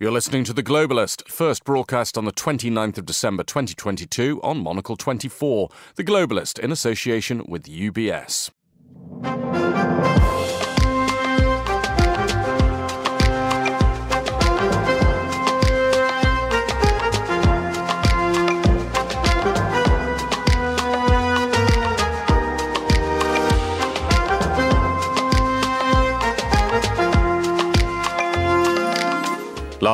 You're listening to The Globalist, first broadcast on the 29th of December 2022 on Monocle 24. The Globalist in association with UBS.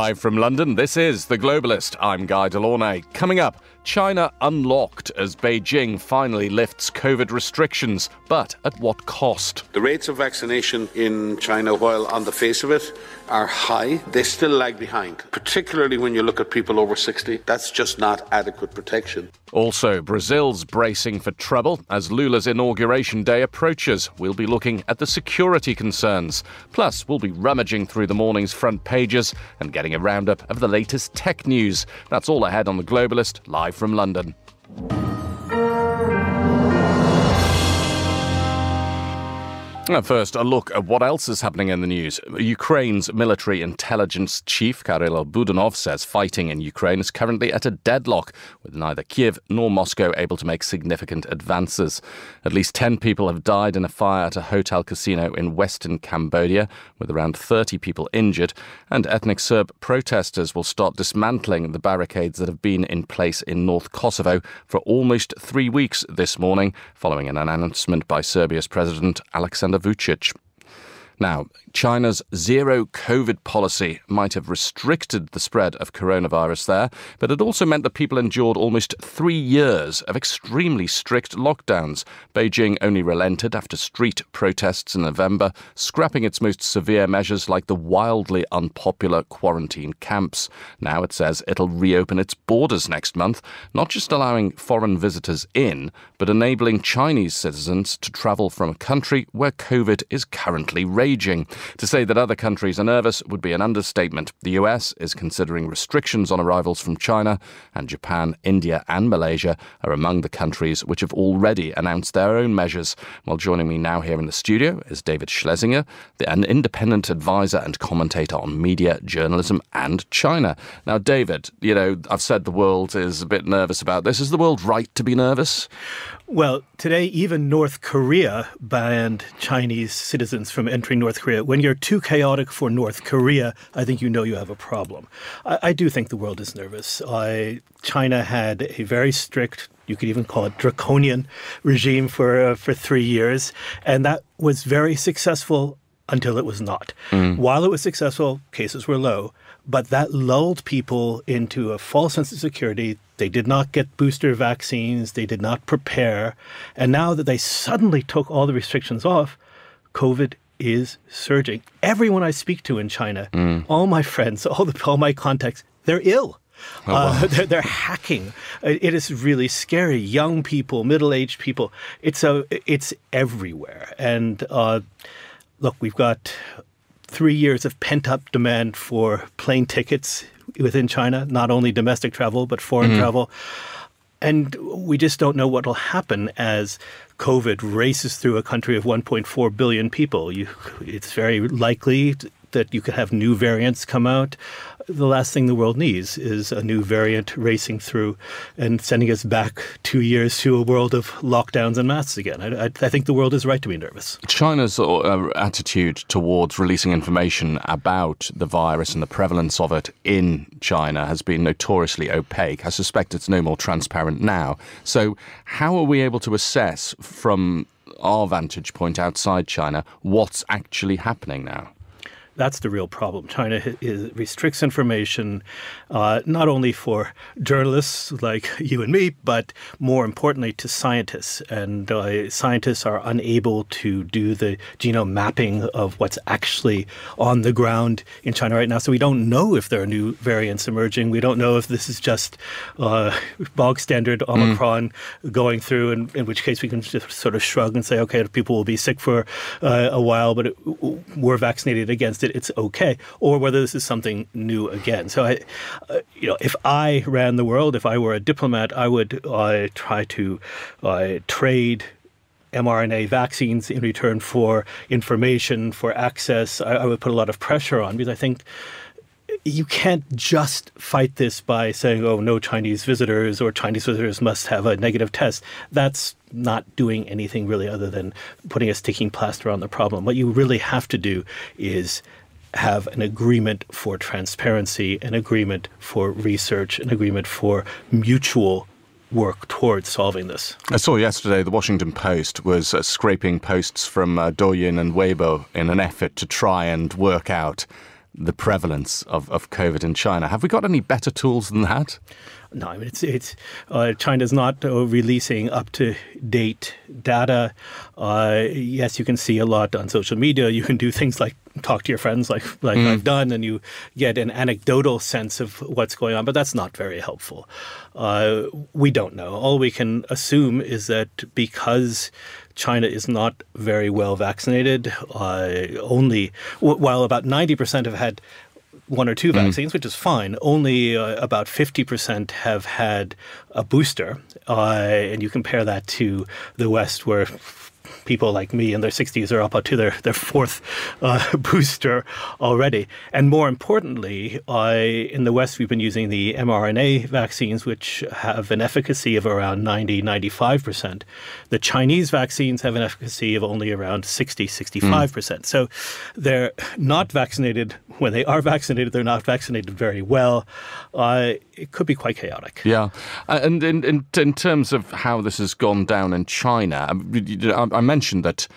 Live from London, this is The Globalist. I'm Guy De Launey. Coming up, China unlocked as Beijing finally lifts COVID restrictions, but at what cost? The rates of vaccination in China, while on the face of it are high, they still lag behind, particularly when you look at people over 60. That's just not adequate protection. Also, Brazil's bracing for trouble as Lula's inauguration day approaches. We'll be looking at the security concerns. Plus, we'll be rummaging through the morning's front pages and getting a roundup of the latest tech news. That's all ahead on The Globalist, live from London. Uh, first, a look at what else is happening in the news. Ukraine's military intelligence chief, Kyrylo Budanov, says fighting in Ukraine is currently at a deadlock, with neither Kiev nor Moscow able to make significant advances. At least 10 people have died in a fire at a hotel casino in western Cambodia, with around 30 people injured, and ethnic Serb protesters will start dismantling the barricades that have been in place in North Kosovo for almost three weeks this morning, following an announcement by Serbia's President Alexander Vucic. Now, China's zero COVID policy might have restricted the spread of coronavirus there, but it also meant that people endured almost three years of extremely strict lockdowns. Beijing only relented after street protests in November, scrapping its most severe measures like the wildly unpopular quarantine camps. Now it says it'll reopen its borders next month, not just allowing foreign visitors in, but enabling Chinese citizens to travel from a country where COVID is currently raging. To say that other countries are nervous would be an understatement. The US is considering restrictions on arrivals from China, and Japan, India, and Malaysia are among the countries which have already announced their own measures. Well, joining me now here in the studio is David Schlesinger, an independent advisor and commentator on media, journalism, and China. Now, David, you know, I've said the world is a bit nervous about this. Is the world right to be nervous? Well, today, even North Korea banned Chinese citizens from entering North Korea. When you're too chaotic for North Korea, I think you know you have a problem. I, I do think the world is nervous. I, China had a very strict you could even call it draconian regime for uh, for three years, and that was very successful until it was not. Mm. While it was successful, cases were low. But that lulled people into a false sense of security. They did not get booster vaccines. They did not prepare. And now that they suddenly took all the restrictions off, COVID is surging. Everyone I speak to in China, mm. all my friends, all the all my contacts, they're ill. Oh, wow. uh, they're, they're, hacking. It is really scary. Young people, middle-aged people. It's a, it's everywhere. And uh, look, we've got three years of pent up demand for plane tickets within China, not only domestic travel, but foreign mm-hmm. travel. And we just don't know what will happen as COVID races through a country of 1.4 billion people. You, it's very likely that you could have new variants come out the last thing the world needs is a new variant racing through and sending us back two years to a world of lockdowns and masks again. I, I, I think the world is right to be nervous. China's uh, attitude towards releasing information about the virus and the prevalence of it in China has been notoriously opaque. I suspect it's no more transparent now. So, how are we able to assess from our vantage point outside China what's actually happening now? That's the real problem. China is, restricts information uh, not only for journalists like you and me, but more importantly to scientists. And uh, scientists are unable to do the genome mapping of what's actually on the ground in China right now. So we don't know if there are new variants emerging. We don't know if this is just uh, bog standard mm. Omicron mm. going through, in, in, which case we can just sort of shrug and say, okay, people will be sick for uh, a while, but it, we're vaccinated against it, it's okay, or whether this is something new again. So, I, uh, you know, if I ran the world, if I were a diplomat, I would uh, try to uh, trade mRNA vaccines in return for information, for access. I, I would put a lot of pressure on because I think you can't just fight this by saying, oh, no Chinese visitors or Chinese visitors must have a negative test. That's not doing anything really other than putting a sticking plaster on the problem. What you really have to do is have an agreement for transparency, an agreement for research, an agreement for mutual work towards solving this. I saw yesterday the Washington Post was uh, scraping posts from uh, Douyin and Weibo in an effort to try and work out the prevalence of, of COVID in China. Have we got any better tools than that? No, I mean it's it's uh, China's not uh, releasing up to date data. Uh, yes, you can see a lot on social media. You can do things like talk to your friends, like like mm. I've done, and you get an anecdotal sense of what's going on. But that's not very helpful. Uh, we don't know. All we can assume is that because China is not very well vaccinated. Uh, only while about ninety percent have had one or two mm. vaccines, which is fine. Only uh, about 50% have had a booster. Uh, and you compare that to the West, where people like me in their 60s are up to their, their fourth uh, booster already. And more importantly, uh, in the West, we've been using the mRNA vaccines, which have an efficacy of around 90, 95%. The Chinese vaccines have an efficacy of only around 60, 65%. Mm. So they're not vaccinated. When they are vaccinated, they're not vaccinated very well. Uh, it could be quite chaotic. Yeah. Uh, and in, in, in, terms of how this has gone down in China, I, I mentioned that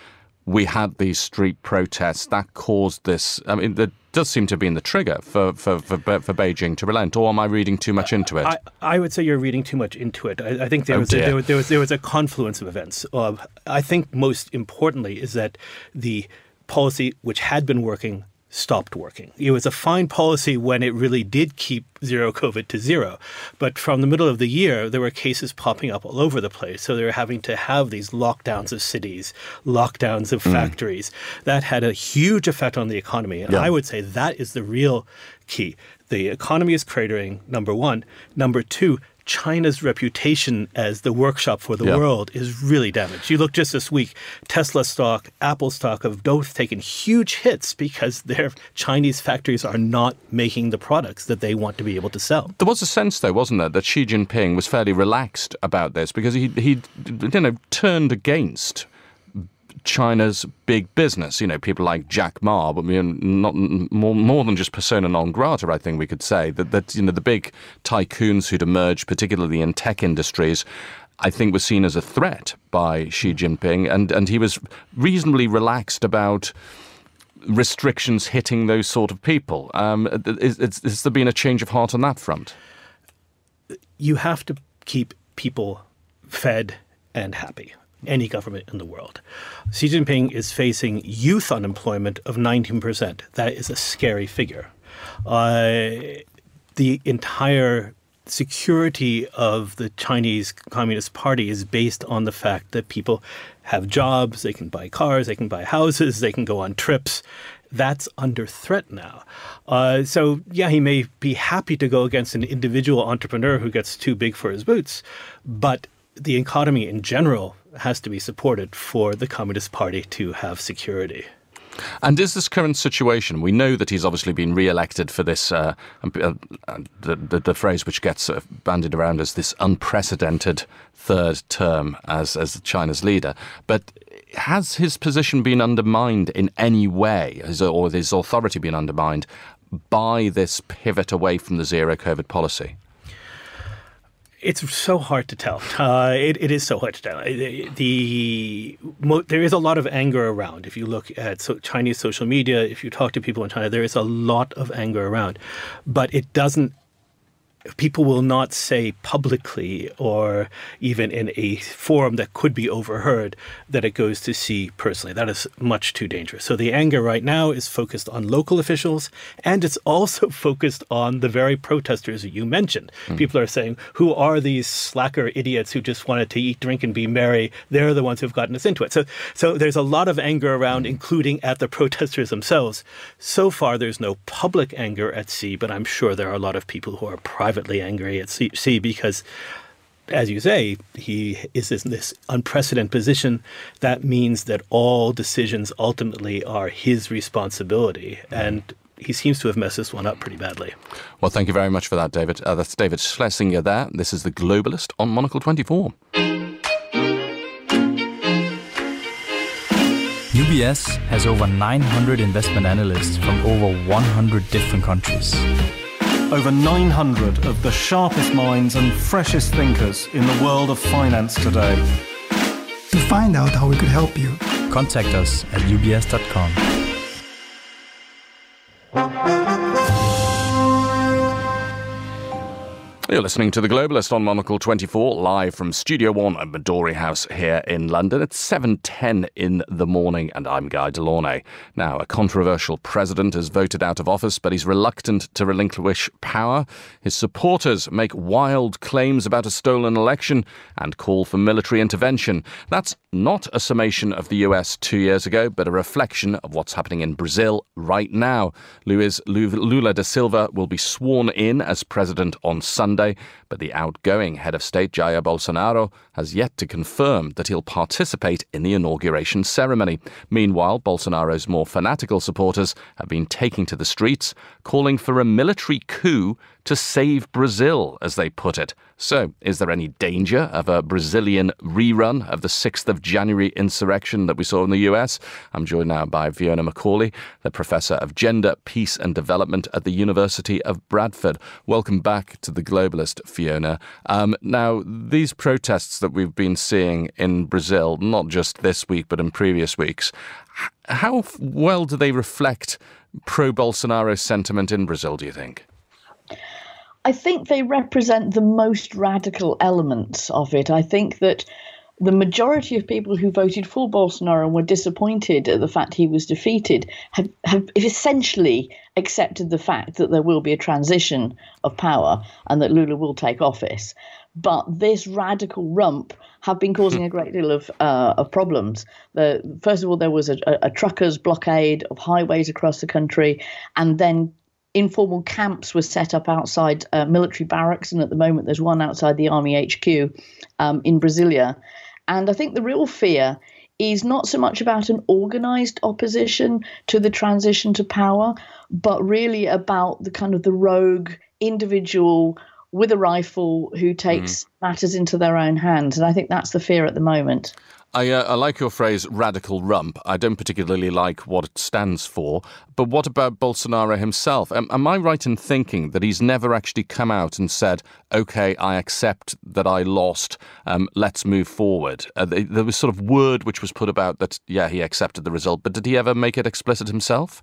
we had these street protests that caused this. I mean, that does seem to have been the trigger for, for, for, for Beijing to relent, or am I reading too much into it? I, I would say you're reading too much into it. I, I think there, oh was a, there, there, was, there was a confluence of events. Uh, I think most importantly is that the policy which had been working stopped working. It was a fine policy when it really did keep zero COVID to zero. But from the middle of the year, there were cases popping up all over the place. So they were having to have these lockdowns of cities, lockdowns of mm. factories. That had a huge effect on the economy. And yeah. I would say that is the real key. The economy is cratering, number one. Number two, China's reputation as the workshop for the yeah. world is really damaged. You look just this week, Tesla stock, Apple stock have both taken huge hits because their Chinese factories are not making the products that they want to be able to sell. There was a sense, though, wasn't there, that Xi Jinping was fairly relaxed about this because he he you know turned against China's big business. You know, people like Jack Ma, but not more, more than just persona non grata. I think we could say that that you know the big tycoons who'd emerged, particularly in tech industries. I think was seen as a threat by Xi Jinping, and, and he was reasonably relaxed about restrictions hitting those sort of people. Um, is, is, has there been a change of heart on that front? You have to keep people fed and happy any government in the world. Xi Jinping is facing youth unemployment of 19%. That is a scary figure. Uh, the entire security of the Chinese Communist Party is based on the fact that people have jobs, they can buy cars, they can buy houses, they can go on trips. That's under threat now. Uh, so, yeah, he may be happy to go against an individual entrepreneur who gets too big for his boots, but the economy in general has to be supported for the Communist Party to have security. And is this current situation? We know that he's obviously been re-elected for this, uh, uh, the, the, the, phrase which gets uh, bandied around as this unprecedented third term as as China's leader. But has his position been undermined in any way, his, or his authority been undermined by this pivot away from the zero COVID policy? It's so hard to tell. Uh, it, it is so hard to tell. The, the there is a lot of anger around. If you look at so Chinese social media, if you talk to people in China, there is a lot of anger around, but it doesn't people will not say publicly or even in a forum that could be overheard that it goes to Xi personally. That is much too dangerous. So the anger right now is focused on local officials and it's also focused on the very protesters you mentioned. Mm. People are saying, who are these slacker idiots who just wanted to eat, drink, and be merry? They're the ones who've gotten us into it. So, so there's a lot of anger around, mm. including at the protesters themselves. So far, there's no public anger at Xi, but I'm sure there are a lot of people who are private privately angry at Xi because as you say, he is in this unprecedented position. That means that all decisions ultimately are his responsibility. And he seems to have messed this one up pretty badly. Well, thank you very much for that, David. Uh, that's David Schlesinger there. This is The Globalist on Monocle 24. UBS has over 900 investment analysts from over 100 different countries. Over 900 of the sharpest minds and freshest thinkers in the world of finance today. To find out how we could help you, contact us at ubs.com. You're listening to The Globalist on Monocle 24, live from Studio One at Midori House here in London. It's 7.10 in the morning, and I'm Guy De Launey. Now, a controversial president is voted out of office, but he's reluctant to relinquish power. His supporters make wild claims about a stolen election and call for military intervention. That's not a summation of the US two years ago, but a reflection of what's happening in Brazil right now. Luiz Lula da Silva will be sworn in as president on Sunday, but the outgoing head of state, Jair Bolsonaro, has yet to confirm that he'll participate in the inauguration ceremony. Meanwhile, Bolsonaro's more fanatical supporters have been taking to the streets, calling for a military coup to save Brazil, as they put it. So, is there any danger of a Brazilian rerun of the 6th of January insurrection that we saw in the US? I'm joined now by Fiona Macaulay, the Professor of Gender, Peace and Development at the University of Bradford. Welcome back to The Globalist, Fiona. Um, now, these protests that we've been seeing in Brazil, not just this week, but in previous weeks, how well do they reflect pro Bolsonaro sentiment in Brazil, do you think? I think they represent the most radical elements of it. I think that the majority of people who voted for Bolsonaro and were disappointed at the fact he was defeated have, have essentially accepted the fact that there will be a transition of power and that Lula will take office. But this radical rump have been causing a great deal of uh, of problems. The, first of all, there was a, a, a truckers' blockade of highways across the country, and then informal camps were set up outside uh, military barracks, and at the moment there's one outside the army HQ um, in Brasilia. And I think the real fear is not so much about an organized opposition to the transition to power, but really about the kind of the rogue individual with a rifle who takes mm. matters into their own hands. And I think that's the fear at the moment. I, uh, I, like your phrase radical rump. I don't particularly like what it stands for. But what about Bolsonaro himself? Am, am, I right in thinking that he's never actually come out and said, okay, I accept that I lost, um, let's move forward? Uh, there was sort of word which was put about that, yeah, he accepted the result. But did he ever make it explicit himself?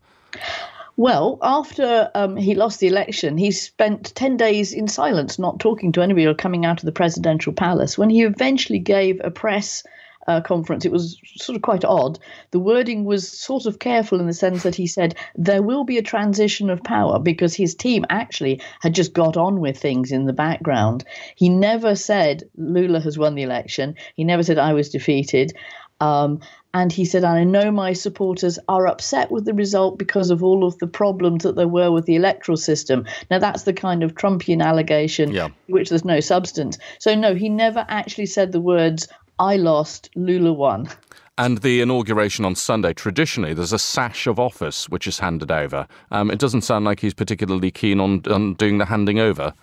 Well, after um, he lost the election, he spent 10 days in silence, not talking to anybody or coming out of the presidential palace. When he eventually gave a press uh, conference, it was sort of quite odd. The wording was sort of careful in the sense that he said there will be a transition of power because his team actually had just got on with things in the background. He never said Lula has won the election. He never said I was defeated. Um, and he said, I know my supporters are upset with the result because of all of the problems that there were with the electoral system. Now, that's the kind of Trumpian allegation, yeah. which there's no substance. So, no, he never actually said the words, I lost, Lula won. And the inauguration on Sunday, traditionally, there's a sash of office which is handed over. Um, it doesn't sound like he's particularly keen on, on doing the handing over.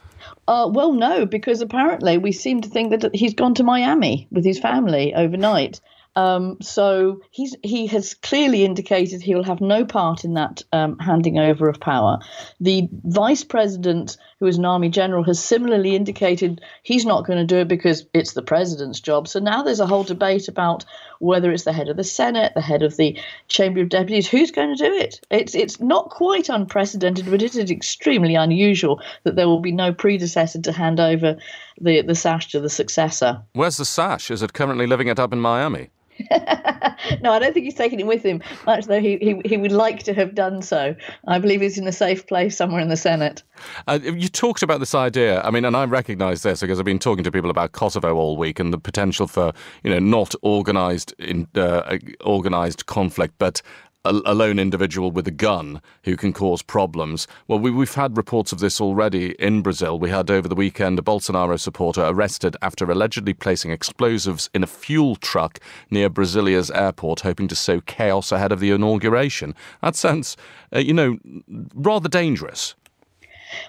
Uh, well, no, because apparently we seem to think that he's gone to Miami with his family overnight. Um, so he's he has clearly indicated he will have no part in that um, handing over of power. The vice president, who is an army general, has similarly indicated he's not going to do it because it's the president's job. So now there's a whole debate about whether it's the head of the Senate, the head of the Chamber of Deputies, who's going to do it. It's it's not quite unprecedented, but it is extremely unusual that there will be no predecessor to hand over the the sash to the successor. Where's the sash? Is it currently living it up in Miami? no, I don't think he's taken it with him, much though he, he, he would like to have done so. I believe he's in a safe place somewhere in the Senate. Uh, you talked about this idea. I mean, and I recognise this because I've been talking to people about Kosovo all week and the potential for you know not organised in uh, organised conflict, but a, lone individual with a gun who can cause problems. Well, we, have had reports of this already in Brazil. We had over the weekend a Bolsonaro supporter arrested after allegedly placing explosives in a fuel truck near Brasilia's airport, hoping to sow chaos ahead of the inauguration. That sounds, uh, you know, rather dangerous.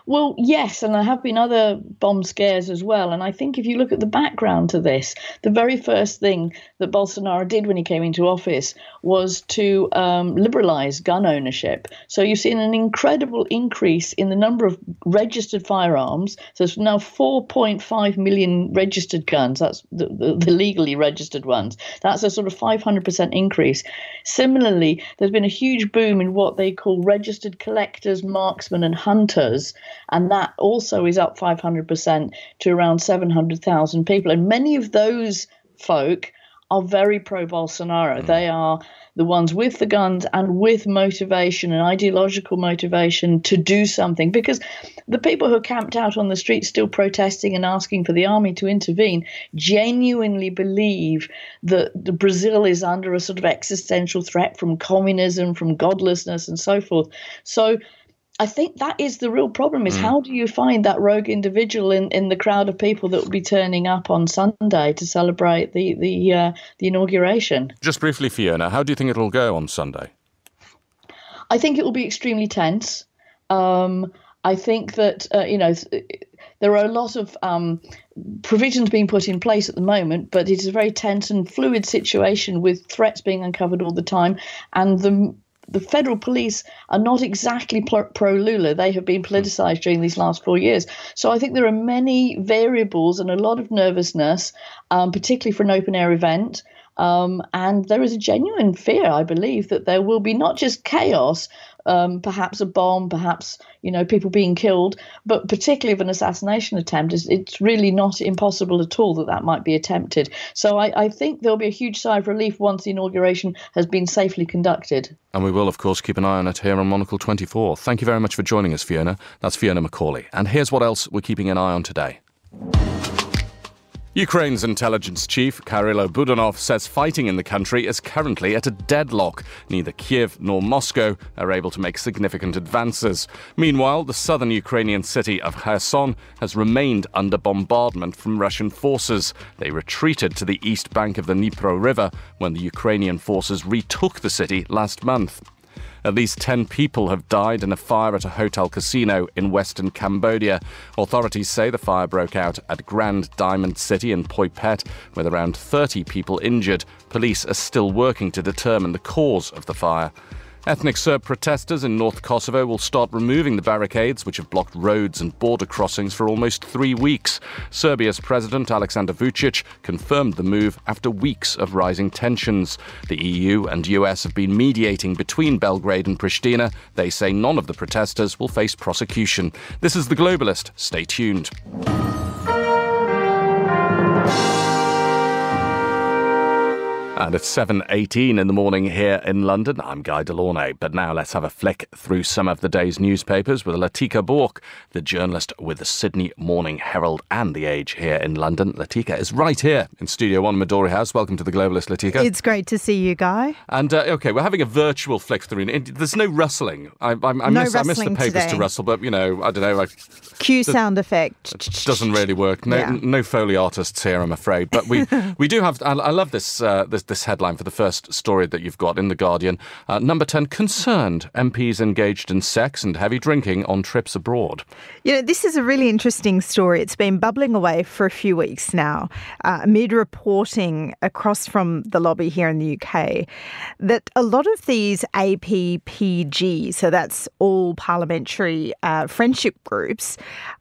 Well, yes, and there have been other bomb scares as well. And I think if you look at the background to this, the very first thing that Bolsonaro did when he came into office was to um, liberalize gun ownership. So you've seen an incredible increase in the number of registered firearms. So it's now 4.5 million registered guns. That's the, the, the legally registered ones. That's a sort of 500% increase. Similarly, there's been a huge boom in what they call registered collectors, marksmen, and hunters and that also is up 500% to around 700,000 people. And many of those folk are very pro Bolsonaro. Mm. They are the ones with the guns and with motivation and ideological motivation to do something. Because the people who are camped out on the streets still protesting and asking for the army to intervene genuinely believe that Brazil is under a sort of existential threat from communism, from godlessness, and so forth. So I think that is the real problem is mm. how do you find that rogue individual in, in the crowd of people that will be turning up on Sunday to celebrate the the uh, the inauguration? Just briefly, Fiona, how do you think it'll go on Sunday? I think it will be extremely tense. Um, I think that uh, you know there are a lot of um, provisions being put in place at the moment, but it is a very tense and fluid situation with threats being uncovered all the time, and the the federal police are not exactly pro Lula. They have been politicized during these last four years. So I think there are many variables and a lot of nervousness, um, particularly for an open air event. Um, and there is a genuine fear, I believe, that there will be not just chaos, um, perhaps a bomb, perhaps you know people being killed, but particularly of an assassination attempt, it's, it's really not impossible at all that that might be attempted. So I, I think there'll be a huge sigh of relief once the inauguration has been safely conducted. And we will, of course, keep an eye on it here on Monocle 24. Thank you very much for joining us, Fiona. That's Fiona Macaulay. And here's what else we're keeping an eye on today. Ukraine's intelligence chief, Kyrylo Budanov, says fighting in the country is currently at a deadlock. Neither Kiev nor Moscow are able to make significant advances. Meanwhile, the southern Ukrainian city of Kherson has remained under bombardment from Russian forces. They retreated to the east bank of the Dnipro River when the Ukrainian forces retook the city last month. At least 10 people have died in a fire at a hotel casino in western Cambodia. Authorities say the fire broke out at Grand Diamond City in Poi with around 30 people injured. Police are still working to determine the cause of the fire. Ethnic Serb protesters in North Kosovo will start removing the barricades which have blocked roads and border crossings for almost three weeks. Serbia's President Aleksandar Vucic confirmed the move after weeks of rising tensions. The EU and US have been mediating between Belgrade and Pristina. They say none of the protesters will face prosecution. This is The Globalist. Stay tuned. And it's 7.18 in the morning here in London. I'm Guy De Launey. But now let's have a flick through some of the day's newspapers with Latika Bourke, the journalist with the Sydney Morning Herald and The Age here in London. Latika is right here in Studio 1 Midori House. Welcome to The Globalist, Latika. It's great to see you, Guy. And, uh, OK, we're having a virtual flick through. There's no rustling. I, I, I, no miss, I miss the papers today. to rustle, but, you know, I don't know. Cue sound effect. It doesn't really work. No, yeah. no Foley artists here, I'm afraid. But we, we do have, I, I love this, uh, this, this headline for the first story that you've got in The Guardian. Uh, number 10, concerned MPs engaged in sex and heavy drinking on trips abroad. You know, this is a really interesting story. It's been bubbling away for a few weeks now, uh, amid reporting across from the lobby here in the UK that a lot of these APPG, so that's all parliamentary uh, friendship groups,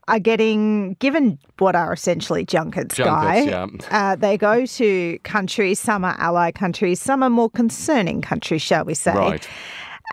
are getting given what are essentially junkets, junkets guy. Yeah. Uh, they go to countries, some are countries, some are more concerning countries, shall we say. Right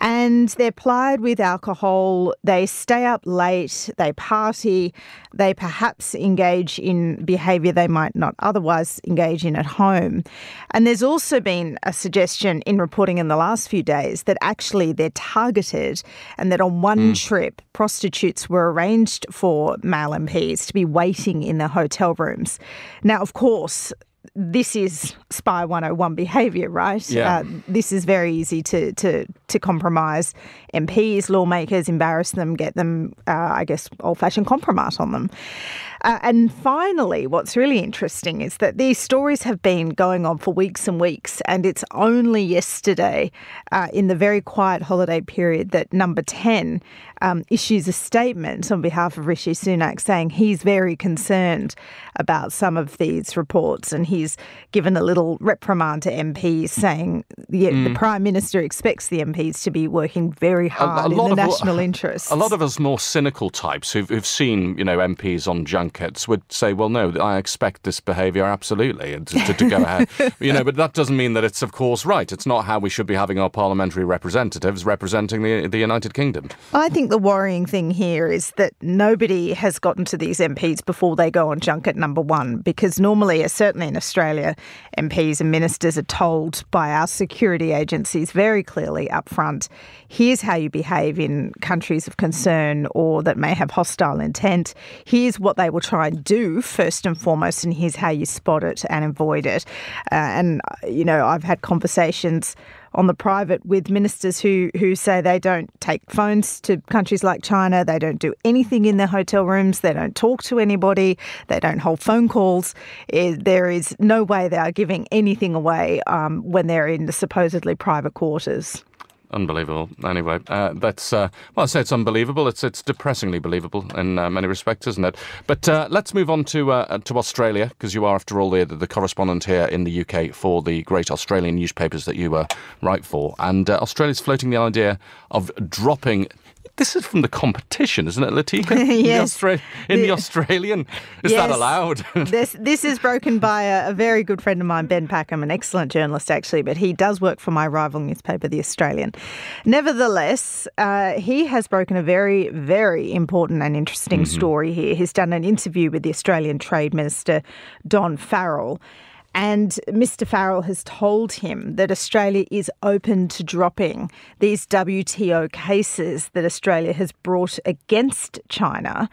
and they're plied with alcohol. They stay up late, they party, they perhaps engage in behaviour they might not otherwise engage in at home. And there's also been a suggestion in reporting in the last few days that actually they're targeted and that on one mm. trip, prostitutes were arranged for male MPs to be waiting in the hotel rooms. Now, of course, this is Spy 101 behaviour, right? Yeah. Uh, this is very easy to, to, to kompromat MPs, lawmakers, embarrass them, get them, uh, I guess, old fashioned compromise on them. Uh, and finally, what's really interesting is that these stories have been going on for weeks and weeks, and it's only yesterday, uh, in the very quiet holiday period, that Number 10 um, issues a statement on behalf of Rishi Sunak saying he's very concerned about some of these reports, and he's given a little reprimand to MPs saying the, Hmm. the Prime Minister expects the MPs to be working very hard in the national interest. A lot of us more cynical types who've, who've seen, you know, MPs on junkets would say, well, no, I expect this behaviour absolutely to, to, to go ahead. you know, but that doesn't mean that it's, of course, right. It's not how we should be having our parliamentary representatives representing the, the United Kingdom. I think the worrying thing here is that nobody has gotten to these MPs before they go on junket number one, because normally, uh, certainly in Australia, MPs and ministers are told by our security agencies very clearly up front here's how you behave in countries of concern or that may have hostile intent. Here's what they will try and do first and foremost, and here's how you spot it and avoid it. Uh, and, uh, you know, I've had conversations on the private with ministers who who say they don't take phones to countries like China, they don't do anything in their hotel rooms, they don't talk to anybody, they don't hold phone calls. Eh, There is no way they are giving anything away um, when they're in the supposedly private quarters. Unbelievable. Anyway, uh, that's uh, well, I say it's unbelievable. It's it's depressingly believable in uh, many respects, isn't it? But uh, let's move on to uh, to Australia because you are, after all, the the correspondent here in the UK for the great Australian newspapers that you write for, and uh, Australia's floating the idea of dropping. This is from the competition, isn't it, Latika? In the, Yes. Austra- in the The- Australian, is that Yes. allowed? this this is broken by a, a very good friend of mine, Ben Packham, an excellent journalist actually, but he does work for my rival newspaper, The Australian. Nevertheless, uh, he has broken a very very important and interesting story here. He's done an interview with the Australian Trade Minister Don Farrell. And Mr. Farrell has told him that Australia is open to dropping these WTO cases that Australia has brought against China.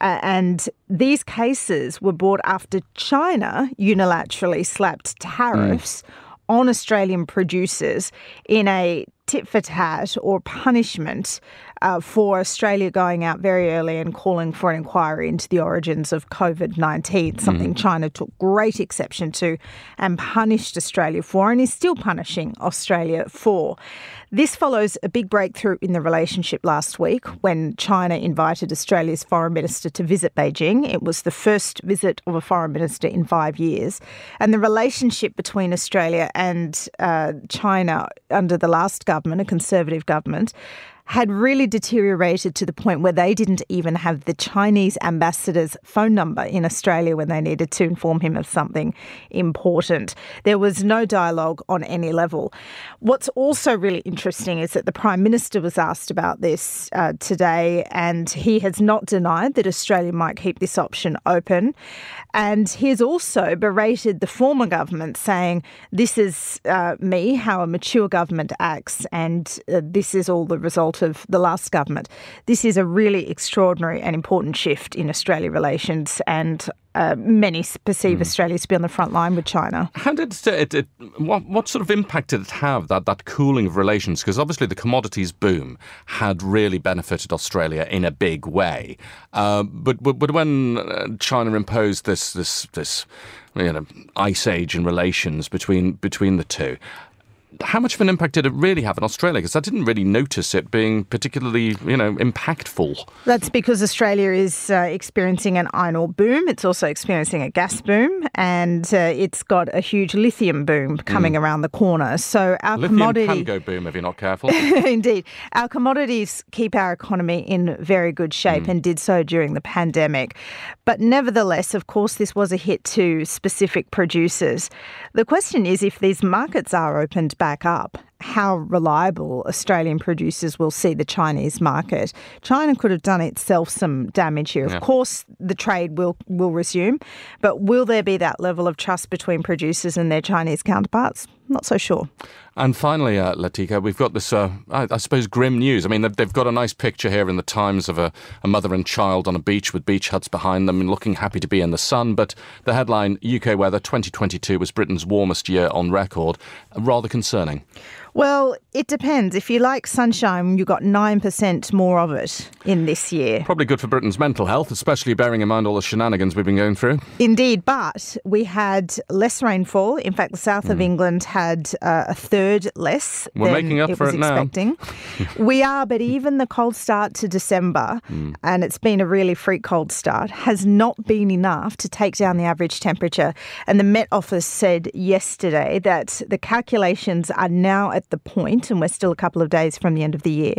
Uh, and these cases were brought after China unilaterally slapped tariffs on Australian producers in a tit for tat or punishment uh, for Australia going out very early and calling for an inquiry into the origins of COVID 19, something China took great exception to and punished Australia for and is still punishing Australia for. This follows a big breakthrough in the relationship last week when China invited Australia's foreign minister to visit Beijing. It was the first visit of a foreign minister in five years. And the relationship between Australia and uh, China under the last government, a conservative government, had really deteriorated to the point where they didn't even have the Chinese ambassador's phone number in Australia when they needed to inform him of something important. There was no dialogue on any level. What's also really interesting is that the Prime Minister was asked about this uh, today, and he has not denied that Australia might keep this option open. And he has also berated the former government, saying, This is uh, me, how a mature government acts, and uh, this is all the result of the last government. This is a really extraordinary and important shift in Australia relations, and uh, many perceive Australia to be on the front line with China. How did it, it, it what, what sort of impact did it have that that cooling of relations? Because obviously the commodities boom had really benefited Australia in a big way, uh, but, but but when uh, China imposed this this this you know ice age in relations between between the two. How much of an impact did it really have in Australia? Because I didn't really notice it being particularly, you know, impactful. That's because Australia is uh, experiencing an iron ore boom. It's also experiencing a gas boom, and uh, it's got a huge lithium boom coming around the corner. So our Lithium commodity. can go boom if you're not careful. Indeed. Our commodities keep our economy in very good shape and did so during the pandemic. But nevertheless, of course, this was a hit to specific producers. The question is if these markets are opened back up, how reliable Australian producers will see the Chinese market. China could have done itself some damage here. Of course, the trade will, will resume, but will there be that level of trust between producers and their Chinese counterparts? Not so sure. And finally, uh, Latika, we've got this, uh, I, I, suppose, grim news. I mean, they've, they've, got a nice picture here in the Times of a, a, mother and child on a beach with beach huts behind them and looking happy to be in the sun. But the headline UK weather 2022 was Britain's warmest year on record. Rather concerning. Well, it depends. If you like sunshine, you got 9% more of it in this year. Probably good for Britain's mental health, especially bearing in mind all the shenanigans we've been going through. Indeed, but we had less rainfall. In fact, the south mm. of hmm. England had uh, a third less We're making up it for was it expecting. we are, but even the cold start to December, mm. and it's been a really freak cold start, has not been enough to take down the average temperature. And the Met Office said yesterday that the calculations are now at the point, and we're still a couple of days from the end of the year,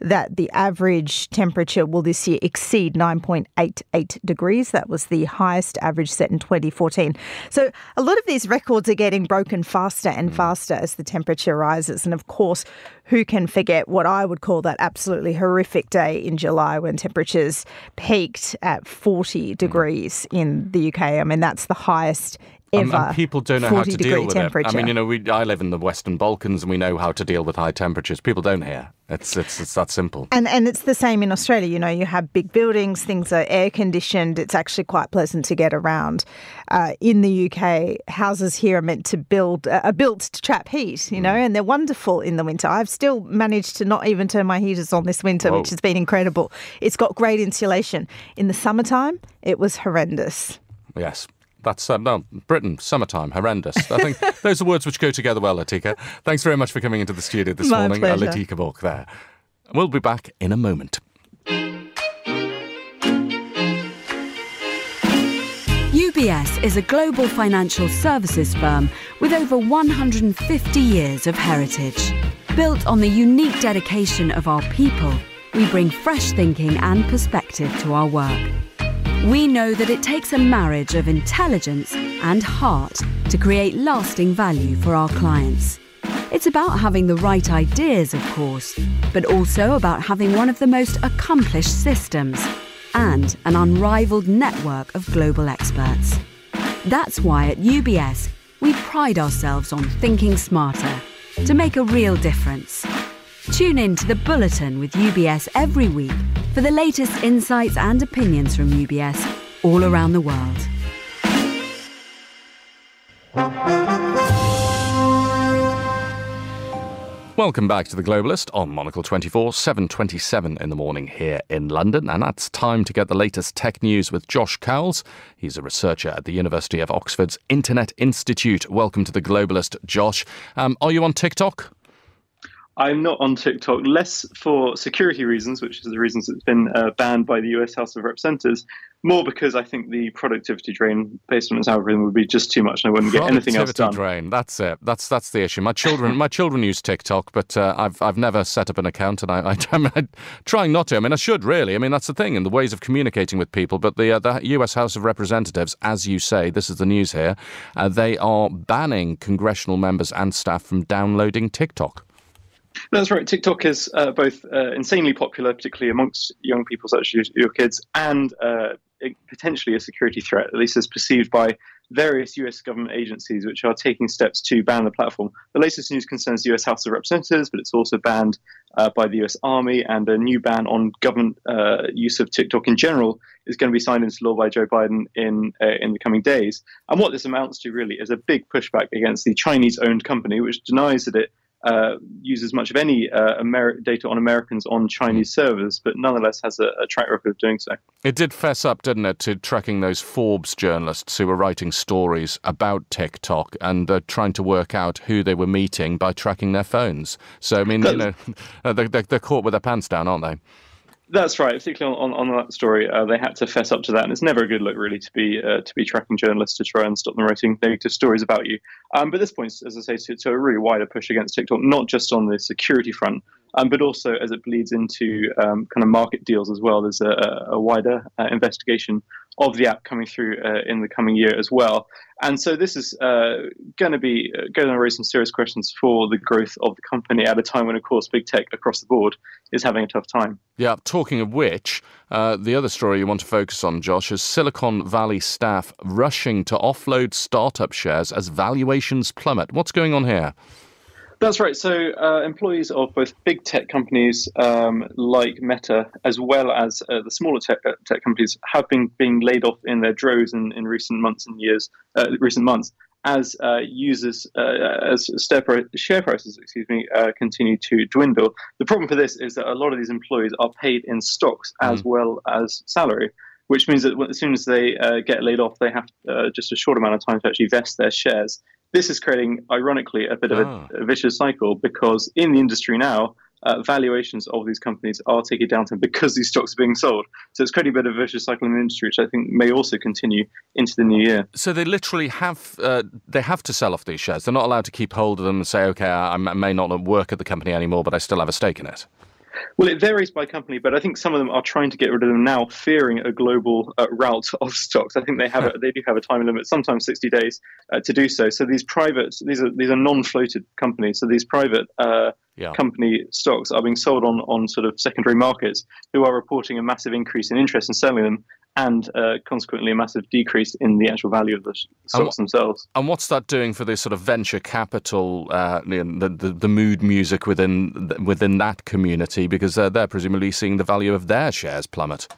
that the average temperature will this year exceed 9.88 degrees. That was the highest average set in 2014. So a lot of these records are getting broken faster and mm. faster as the temperature rises. And of course, who can forget what I would call that absolutely horrific day in July when temperatures peaked at 40 degrees in the UK? I mean, that's the highest ever. And, and people don't know how to deal with it. I mean, you know, we, I live in the Western Balkans and we know how to deal with high temperatures. People don't here. It's, it's, it's that simple. And, and it's the same in Australia. You know, you have big buildings, things are air conditioned. It's actually quite pleasant to get around. Uh, in the UK, houses here are meant to build, uh, are built to trap heat, you know, mm. and they're wonderful in the winter. I've still managed to not even turn my heaters on this winter, Whoa. which has been incredible. It's got great insulation. In the summertime, it was horrendous. Yes, that's uh, no, Britain, summertime, horrendous. I think those are words which go together well, Latika. Thanks very much for coming into the studio this My morning, uh, Latika Bourke there. We'll be back in a moment. UBS is a global financial services firm with over 150 years of heritage. Built on the unique dedication of our people, we bring fresh thinking and perspective to our work we know that it takes a marriage of intelligence and heart to create lasting value for our clients. It's about having the right ideas, of course, but also about having one of the most accomplished systems and an unrivaled network of global experts. That's why at UBS, we pride ourselves on thinking smarter to make a real difference. Tune in to the Bulletin with UBS every week for the latest insights and opinions from UBS all around the world. Welcome back to The Globalist on Monocle 24, 7.27 in the morning here in London. And that's time to get the latest tech news with Josh Cowls. He's a researcher at the University of Oxford's Internet Institute. Welcome to The Globalist, Josh. Um, are you on TikTok? I'm not on TikTok, less for security reasons, which is the reasons it's been uh, banned by the US House of Representatives, more because I think the productivity drain based on its algorithm would be just too much, and I wouldn't get anything else done. drain. That's it. That's that's the issue. My children, my children use TikTok, but uh, I've I've never set up an account, and I, I am trying not to. I mean, I should really. I mean, that's the thing, in the ways of communicating with people. But the uh, the U.S. House of Representatives, as you say, this is the news here. Uh, they are banning congressional members and staff from downloading TikTok. That's right. TikTok is uh, both uh, insanely popular, particularly amongst young people such as your kids, and uh, potentially a security threat, at least as perceived by various US government agencies which are taking steps to ban the platform. The latest news concerns the US House of Representatives, but it's also banned uh, by the US Army, and a new ban on government uh, use of TikTok in general is going to be signed into law by Joe Biden in uh, in the coming days. And what this amounts to really is a big pushback against the Chinese-owned company, which denies that it uh, uses much of any uh, data on Americans on Chinese servers, but nonetheless has a, a, track record of doing so. It did fess up, didn't it, to tracking those Forbes journalists who were writing stories about TikTok and uh, trying to work out who they were meeting by tracking their phones. So, I mean, you know, they're, they're caught with their pants down, aren't they? That's right. Particularly on, on, on that story, uh, they had to fess up to that, and it's never a good look, really, to be uh, to be tracking journalists to try and stop them writing negative stories about you. Um, but this points, as I say, to, to, a really wider push against TikTok, not just on the security front, um, but also as it bleeds into um, kind of market deals as well. There's a, a wider uh, investigation of the app coming through uh, in the coming year as well. And so this is uh, going to be uh, going to raise some serious questions for the growth of the company at a time when, of course, big tech across the board is having a tough time. Yeah. Talking of which, uh, the other story you want to focus on, Josh, is Silicon Valley staff rushing to offload startup shares as valuations plummet. What's going on here? That's right. So, uh, employees of both big tech companies um, like Meta, as well as uh, the smaller tech, uh, tech, companies, have been being laid off in their droves in, in recent months and years, uh, recent months, as uh, users, uh, as share prices, excuse me, continue to dwindle. The problem for this is that a lot of these employees are paid in stocks mm. as well as salary which means that as soon as they uh, get laid off, they have uh, just a short amount of time to actually vest their shares. This is creating, ironically, a bit of a, a, vicious cycle because in the industry now, uh, valuations of these companies are taking down because these stocks are being sold. So it's creating a bit of a vicious cycle in the industry, which I think may also continue into the new year. So they literally have uh, they have to sell off these shares. They're not allowed to keep hold of them and say, okay, I, I may not work at the company anymore, but I still have a stake in it. Well, it varies by company, but I think some of them are trying to get rid of them now, fearing a global uh, rout of stocks. I think they have a, they do have a time limit, sometimes 60 days, uh, to do so. So these private, these are these are non-floated companies. So these private uh, yeah. company stocks are being sold on on sort of secondary markets, who are reporting a massive increase in interest in selling them and uh, consequently a massive decrease in the actual value of the stocks and, themselves. And what's that doing for the sort of venture capital, uh, the, the, the mood music within within that community? Because uh, they're presumably seeing the value of their shares plummet.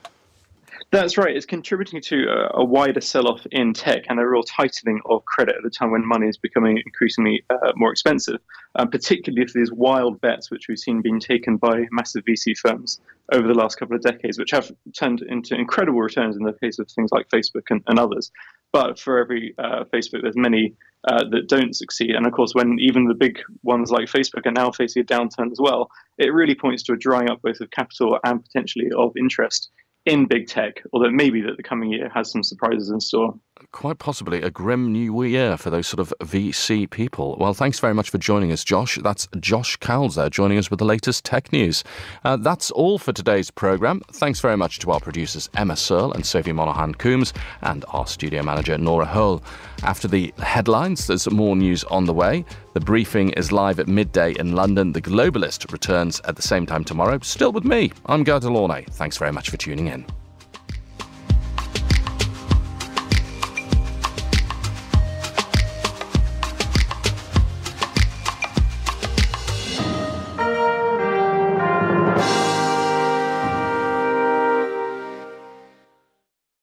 That's right. It's contributing to a, a wider sell-off in tech and a real tightening of credit at a time when money is becoming increasingly uh, more expensive, um, particularly for these wild bets which we've seen being taken by massive VC firms over the last couple of decades, which have turned into incredible returns in the case of things like Facebook and, and others. But for every uh, Facebook, there's many uh, that don't succeed. And of course, when even the big ones like Facebook are now facing a downturn as well, it really points to a drying up both of capital and potentially of interest in big tech, although maybe that the coming year has some surprises in store. Quite possibly a grim new year for those sort of VC people. Well, thanks very much for joining us, Josh. That's Josh Cowls there, joining us with the latest tech news. Uh, that's all for today's programme. Thanks very much to our producers Emma Searle and Sophie Monaghan Coombs and our studio manager Nora Hull. After the headlines, there's more news on the way. The briefing is live at midday in London. The Globalist returns at the same time tomorrow. Still with me. I'm Guy De Launey. Thanks very much for tuning in.